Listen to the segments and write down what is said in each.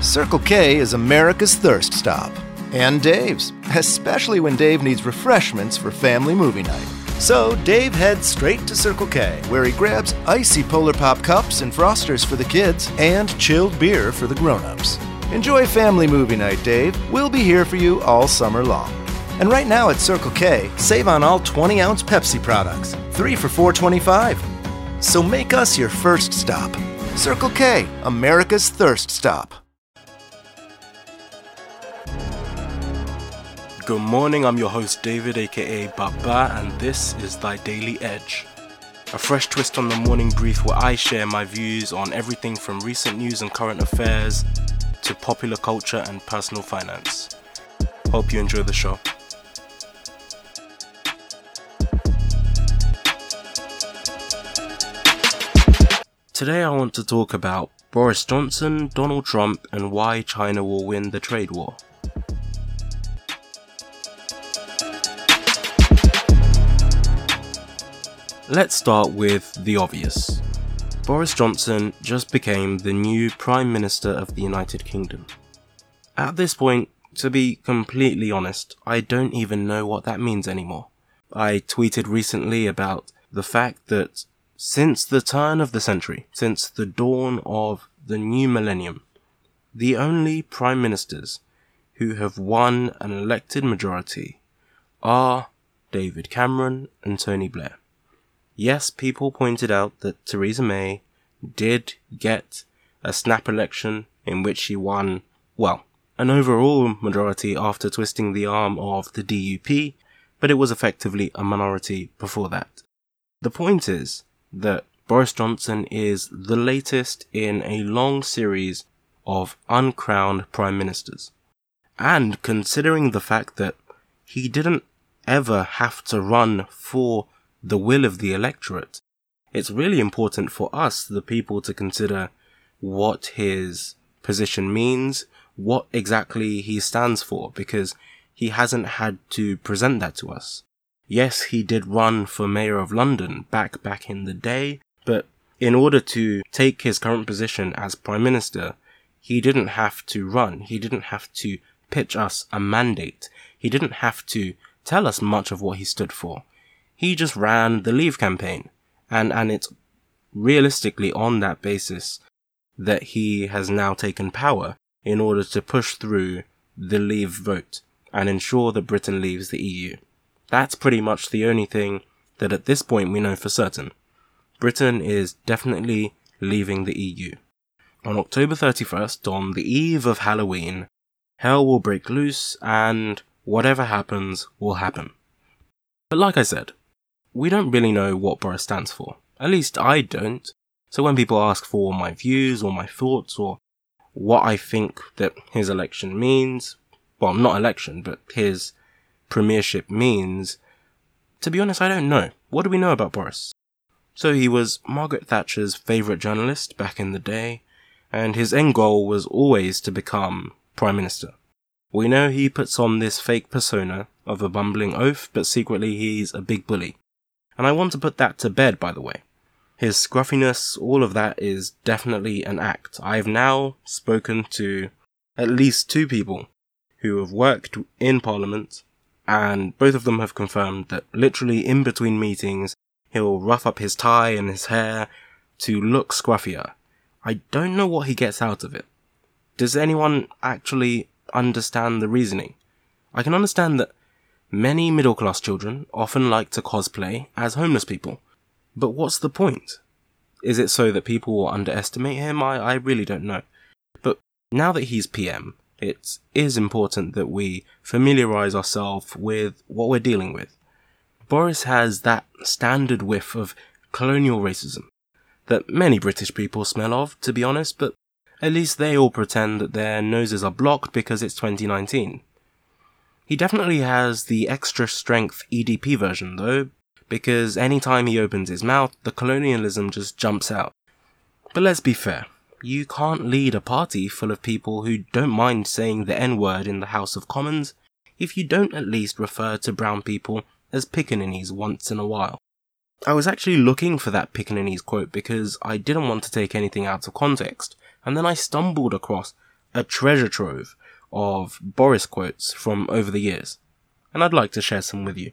Circle K is America's thirst stop. And Dave's, especially when Dave needs refreshments for family movie night. So Dave heads straight to Circle K, where he grabs icy Polar Pop cups and frosters for the kids and chilled beer for the grown-ups. Enjoy family movie night, Dave. We'll be here for you all summer long. And right now at Circle K, save on all 20 ounce Pepsi products, 3 for 425. So make us your first stop. Circle K, America's thirst stop. Good morning, I'm your host David aka Baba, and this is Thy Daily Edge. A fresh twist on the morning brief where I share my views on everything from recent news and current affairs to popular culture and personal finance. Hope you enjoy the show. Today I want to talk about Boris Johnson, Donald Trump, and why China will win the trade war. Let's start with the obvious. Boris Johnson just became the new Prime Minister of the United Kingdom. At this point, to be completely honest, I don't even know what that means anymore. I tweeted recently about the fact that since the turn of the century, since the dawn of the new millennium, the only prime ministers who have won an elected majority are David Cameron and Tony Blair. Yes, people pointed out that Theresa May did get a snap election in which she won, well, an overall majority after twisting the arm of the DUP, but it was effectively a minority before that. The point is that Boris Johnson is the latest in a long series of uncrowned prime ministers. And considering the fact that he didn't ever have to run for the will of the electorate, it's really important for us, the people, to consider what his position means, what exactly he stands for, because he hasn't had to present that to us. Yes, he did run for mayor of London back back in the day, but in order to take his current position as prime minister, he didn't have to run. He didn't have to pitch us a mandate. He didn't have to tell us much of what he stood for. He just ran the Leave campaign. And, and it's realistically on that basis that he has now taken power in order to push through the Leave vote and ensure that Britain leaves the EU. That's pretty much the only thing that at this point we know for certain. Britain is definitely leaving the EU. On October 31st, on the eve of Halloween, hell will break loose and whatever happens will happen. But like I said, we don't really know what Boris stands for. At least I don't. So when people ask for my views or my thoughts or what I think that his election means, well, not election, but his premiership means, to be honest, I don't know. What do we know about Boris? So he was Margaret Thatcher's favourite journalist back in the day, and his end goal was always to become Prime Minister. We know he puts on this fake persona of a bumbling oaf, but secretly he's a big bully. And I want to put that to bed, by the way. His scruffiness, all of that is definitely an act. I've now spoken to at least two people who have worked in Parliament, and both of them have confirmed that literally in between meetings, he'll rough up his tie and his hair to look scruffier. I don't know what he gets out of it. Does anyone actually understand the reasoning? I can understand that Many middle class children often like to cosplay as homeless people. But what's the point? Is it so that people will underestimate him? I, I really don't know. But now that he's PM, it is important that we familiarize ourselves with what we're dealing with. Boris has that standard whiff of colonial racism that many British people smell of, to be honest, but at least they all pretend that their noses are blocked because it's 2019. He definitely has the extra strength EDP version though, because anytime he opens his mouth, the colonialism just jumps out. But let's be fair, you can't lead a party full of people who don't mind saying the N word in the House of Commons if you don't at least refer to brown people as pickaninnies once in a while. I was actually looking for that pickaninnies quote because I didn't want to take anything out of context, and then I stumbled across a treasure trove of Boris quotes from over the years, and I'd like to share some with you.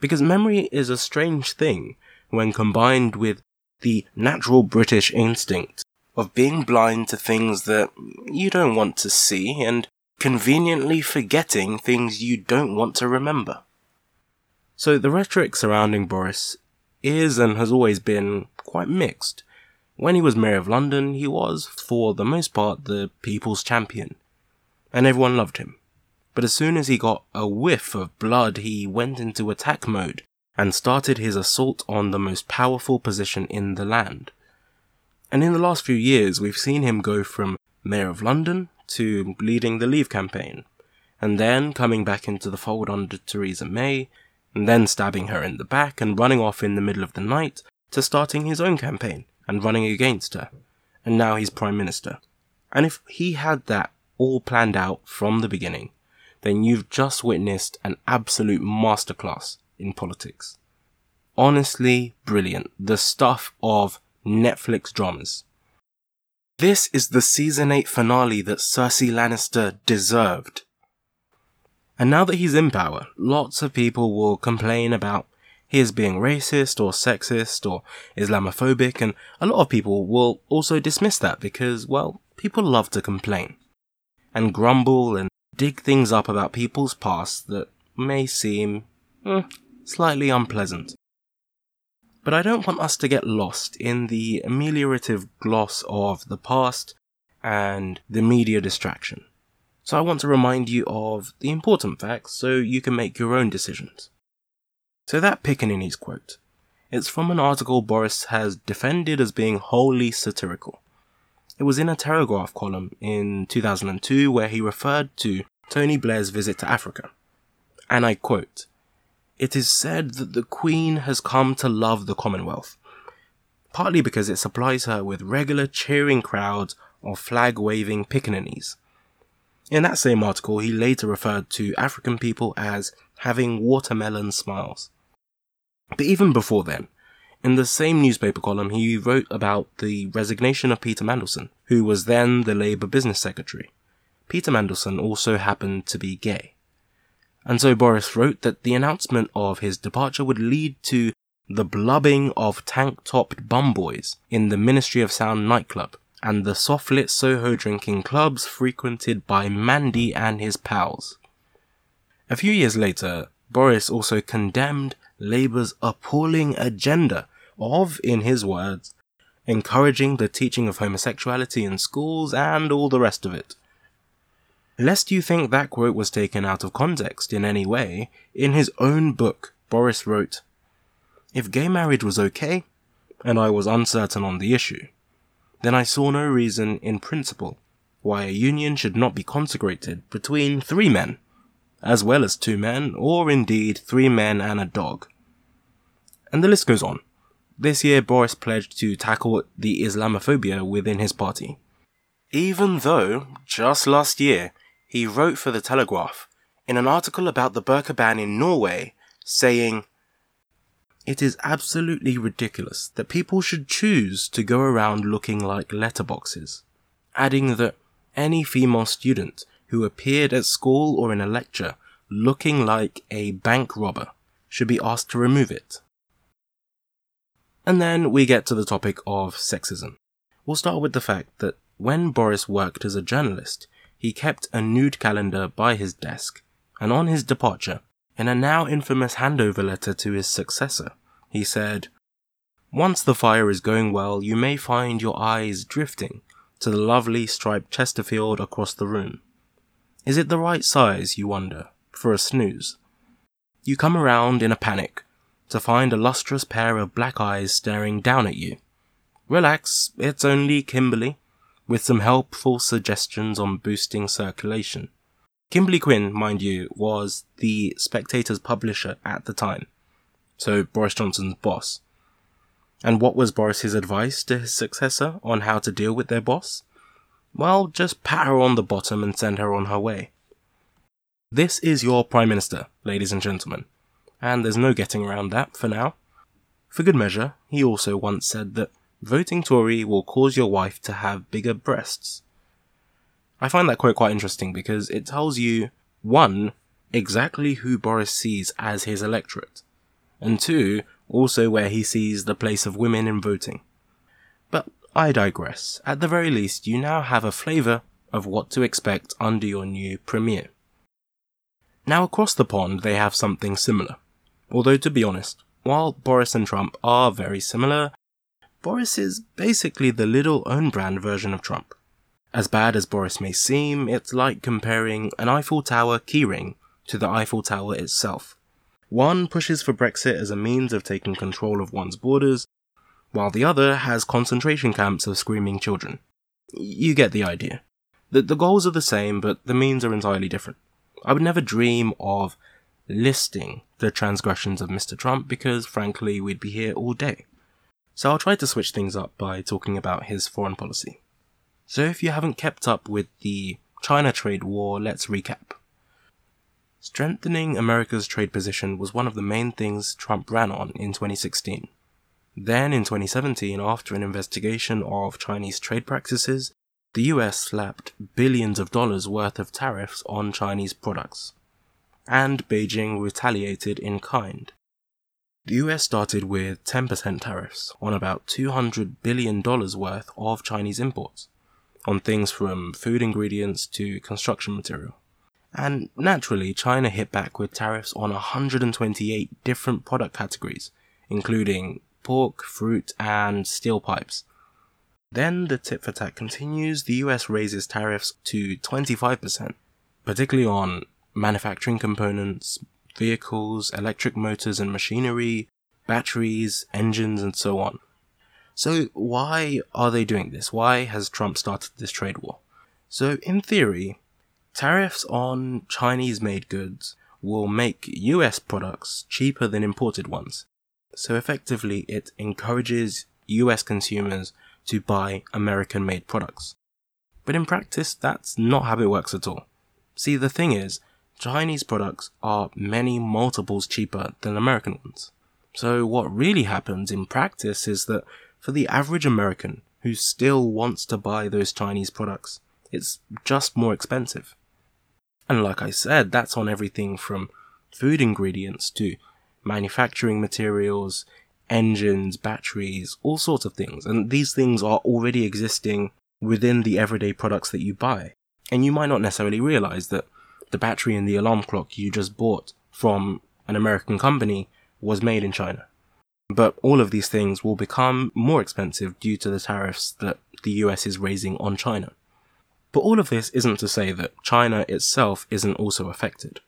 Because memory is a strange thing when combined with the natural British instinct of being blind to things that you don't want to see and conveniently forgetting things you don't want to remember. So the rhetoric surrounding Boris is and has always been quite mixed. When he was Mayor of London, he was, for the most part, the people's champion, and everyone loved him. But as soon as he got a whiff of blood, he went into attack mode and started his assault on the most powerful position in the land. And in the last few years, we've seen him go from Mayor of London to leading the Leave campaign, and then coming back into the fold under Theresa May, and then stabbing her in the back and running off in the middle of the night to starting his own campaign and running against her. And now he's Prime Minister. And if he had that all planned out from the beginning, then you've just witnessed an absolute masterclass in politics. Honestly brilliant. The stuff of Netflix dramas. This is the season 8 finale that Cersei Lannister deserved. And now that he's in power, lots of people will complain about his being racist or sexist or Islamophobic, and a lot of people will also dismiss that because, well, people love to complain and grumble and dig things up about people's past that may seem eh, slightly unpleasant. But I don't want us to get lost in the ameliorative gloss of the past and the media distraction. So I want to remind you of the important facts so you can make your own decisions. So that Pickaninny's quote, it's from an article Boris has defended as being wholly satirical. It was in a Telegraph column in 2002 where he referred to Tony Blair's visit to Africa. And I quote, It is said that the Queen has come to love the Commonwealth, partly because it supplies her with regular cheering crowds of flag waving pickaninnies in that same article, he later referred to African people as having watermelon smiles. But even before then, in the same newspaper column, he wrote about the resignation of Peter Mandelson, who was then the Labour business secretary. Peter Mandelson also happened to be gay. And so Boris wrote that the announcement of his departure would lead to the blubbing of tank-topped bum boys in the Ministry of Sound nightclub, and the soft-lit Soho drinking clubs frequented by Mandy and his pals. A few years later, Boris also condemned Labour's appalling agenda of, in his words, encouraging the teaching of homosexuality in schools and all the rest of it. Lest you think that quote was taken out of context in any way, in his own book, Boris wrote, If gay marriage was okay, and I was uncertain on the issue, then I saw no reason in principle why a union should not be consecrated between three men, as well as two men, or indeed three men and a dog. And the list goes on. This year, Boris pledged to tackle the Islamophobia within his party. Even though, just last year, he wrote for the Telegraph in an article about the burqa ban in Norway, saying, it is absolutely ridiculous that people should choose to go around looking like letterboxes, adding that any female student who appeared at school or in a lecture looking like a bank robber should be asked to remove it. And then we get to the topic of sexism. We'll start with the fact that when Boris worked as a journalist, he kept a nude calendar by his desk, and on his departure, in a now infamous handover letter to his successor, he said, Once the fire is going well, you may find your eyes drifting to the lovely striped Chesterfield across the room. Is it the right size, you wonder, for a snooze? You come around in a panic to find a lustrous pair of black eyes staring down at you. Relax, it's only Kimberly, with some helpful suggestions on boosting circulation. Kimberly Quinn, mind you, was the Spectator's publisher at the time, so Boris Johnson's boss. And what was Boris's advice to his successor on how to deal with their boss? Well, just pat her on the bottom and send her on her way. This is your Prime Minister, ladies and gentlemen, and there's no getting around that for now. For good measure, he also once said that voting Tory will cause your wife to have bigger breasts. I find that quote quite interesting because it tells you, one, exactly who Boris sees as his electorate, and two, also where he sees the place of women in voting. I digress. At the very least, you now have a flavour of what to expect under your new premier. Now, across the pond, they have something similar. Although, to be honest, while Boris and Trump are very similar, Boris is basically the little own brand version of Trump. As bad as Boris may seem, it's like comparing an Eiffel Tower keyring to the Eiffel Tower itself. One pushes for Brexit as a means of taking control of one's borders, while the other has concentration camps of screaming children. You get the idea. The, the goals are the same, but the means are entirely different. I would never dream of listing the transgressions of Mr. Trump because, frankly, we'd be here all day. So I'll try to switch things up by talking about his foreign policy. So if you haven't kept up with the China trade war, let's recap. Strengthening America's trade position was one of the main things Trump ran on in 2016. Then in 2017, after an investigation of Chinese trade practices, the US slapped billions of dollars worth of tariffs on Chinese products. And Beijing retaliated in kind. The US started with 10% tariffs on about $200 billion worth of Chinese imports, on things from food ingredients to construction material. And naturally, China hit back with tariffs on 128 different product categories, including pork, fruit, and steel pipes. Then the tit for tat continues. The US raises tariffs to 25%, particularly on manufacturing components, vehicles, electric motors and machinery, batteries, engines, and so on. So, why are they doing this? Why has Trump started this trade war? So, in theory, tariffs on Chinese made goods will make US products cheaper than imported ones. So effectively, it encourages US consumers to buy American made products. But in practice, that's not how it works at all. See, the thing is, Chinese products are many multiples cheaper than American ones. So what really happens in practice is that for the average American who still wants to buy those Chinese products, it's just more expensive. And like I said, that's on everything from food ingredients to manufacturing materials, engines, batteries, all sorts of things. And these things are already existing within the everyday products that you buy. And you might not necessarily realize that the battery in the alarm clock you just bought from an American company was made in China. But all of these things will become more expensive due to the tariffs that the US is raising on China. But all of this isn't to say that China itself isn't also affected.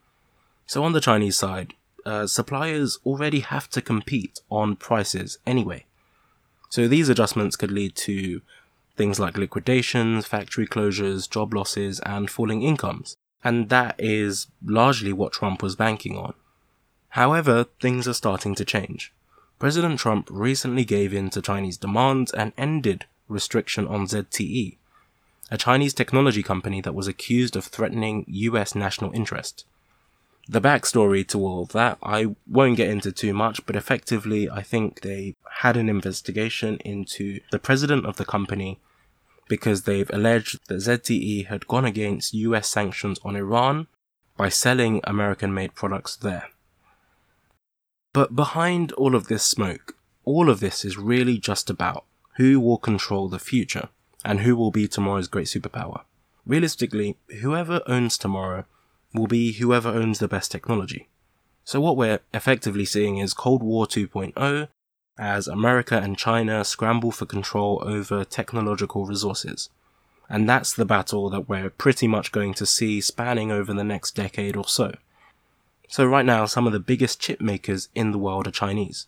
So on the Chinese side, uh, suppliers already have to compete on prices anyway. So these adjustments could lead to things like liquidations, factory closures, job losses, and falling incomes. And that is largely what Trump was banking on. However, things are starting to change. President Trump recently gave in to Chinese demands and ended restriction on ZTE, a Chinese technology company that was accused of threatening US national interest the backstory to all of that, I won't get into too much, but effectively, I think they had an investigation into the president of the company because they've alleged that ZTE had gone against US sanctions on Iran by selling American made products there. But behind all of this smoke, all of this is really just about who will control the future and who will be tomorrow's great superpower. Realistically, whoever owns tomorrow will be whoever owns the best technology. So what we're effectively seeing is Cold War 2.0 as America and China scramble for control over technological resources. And that's the battle that we're pretty much going to see spanning over the next decade or so. So right now, some of the biggest chip makers in the world are Chinese.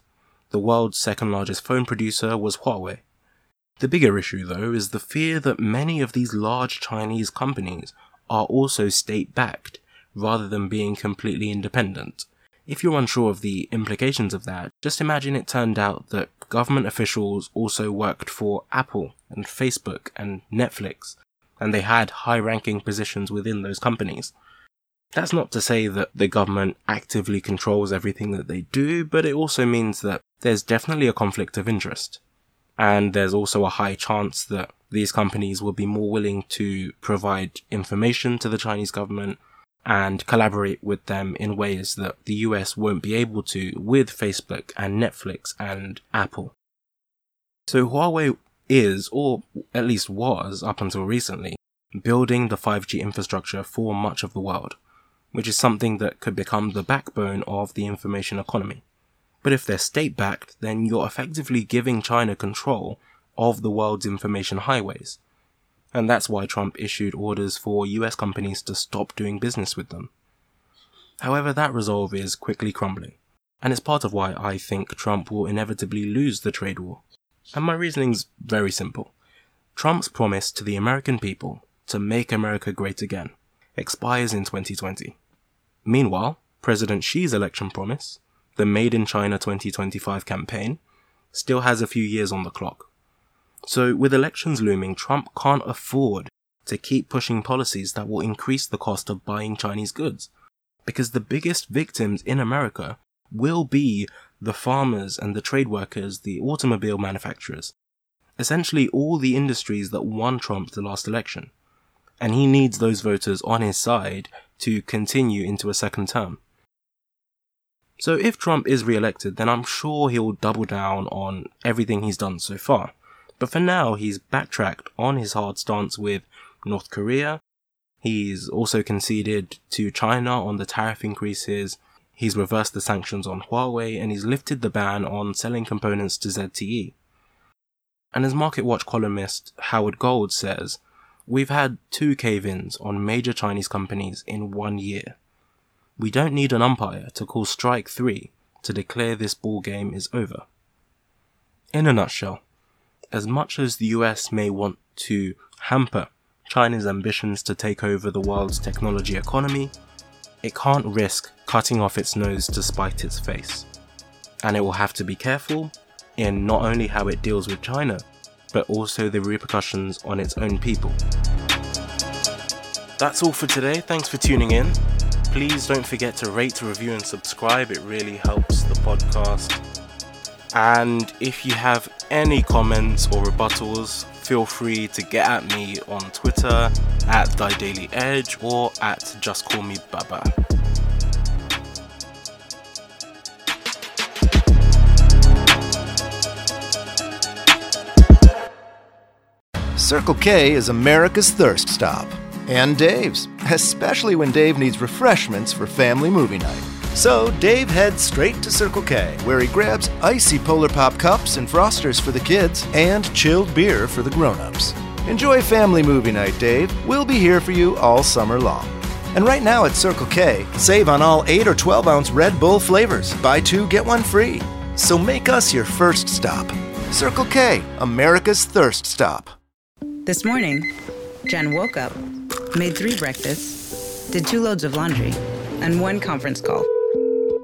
The world's second largest phone producer was Huawei. The bigger issue though is the fear that many of these large Chinese companies are also state backed rather than being completely independent. If you're unsure of the implications of that, just imagine it turned out that government officials also worked for Apple and Facebook and Netflix, and they had high ranking positions within those companies. That's not to say that the government actively controls everything that they do, but it also means that there's definitely a conflict of interest. And there's also a high chance that these companies will be more willing to provide information to the Chinese government and collaborate with them in ways that the US won't be able to with Facebook and Netflix and Apple. So Huawei is, or at least was up until recently, building the 5G infrastructure for much of the world, which is something that could become the backbone of the information economy. But if they're state backed, then you're effectively giving China control of the world's information highways. And that's why Trump issued orders for US companies to stop doing business with them. However, that resolve is quickly crumbling. And it's part of why I think Trump will inevitably lose the trade war. And my reasoning's very simple. Trump's promise to the American people to make America great again expires in 2020. Meanwhile, President Xi's election promise, the Made in China 2025 campaign, still has a few years on the clock. So, with elections looming, Trump can't afford to keep pushing policies that will increase the cost of buying Chinese goods. Because the biggest victims in America will be the farmers and the trade workers, the automobile manufacturers. Essentially, all the industries that won Trump the last election. And he needs those voters on his side to continue into a second term. So if Trump is re-elected, then I'm sure he'll double down on everything he's done so far. But for now, he's backtracked on his hard stance with North Korea. He's also conceded to China on the tariff increases. He's reversed the sanctions on Huawei and he's lifted the ban on selling components to ZTE. And as MarketWatch columnist Howard Gold says, we've had two cave ins on major Chinese companies in one year. We don't need an umpire to call strike three to declare this ball game is over. In a nutshell, as much as the US may want to hamper China's ambitions to take over the world's technology economy, it can't risk cutting off its nose to spite its face. And it will have to be careful in not only how it deals with China, but also the repercussions on its own people. That's all for today. Thanks for tuning in. Please don't forget to rate, review, and subscribe. It really helps the podcast. And if you have any comments or rebuttals, feel free to get at me on Twitter at Thy Daily Edge or at Just Call Me Baba. Circle K is America's thirst stop. And Dave's, especially when Dave needs refreshments for family movie night. So Dave heads straight to Circle K, where he grabs icy Polar Pop cups and frosters for the kids and chilled beer for the grown-ups. Enjoy family movie night, Dave. We'll be here for you all summer long. And right now at Circle K, save on all 8 or 12 ounce Red Bull flavors. Buy two, get one free. So make us your first stop. Circle K, America's thirst stop. This morning, Jen woke up, made three breakfasts, did two loads of laundry, and one conference call.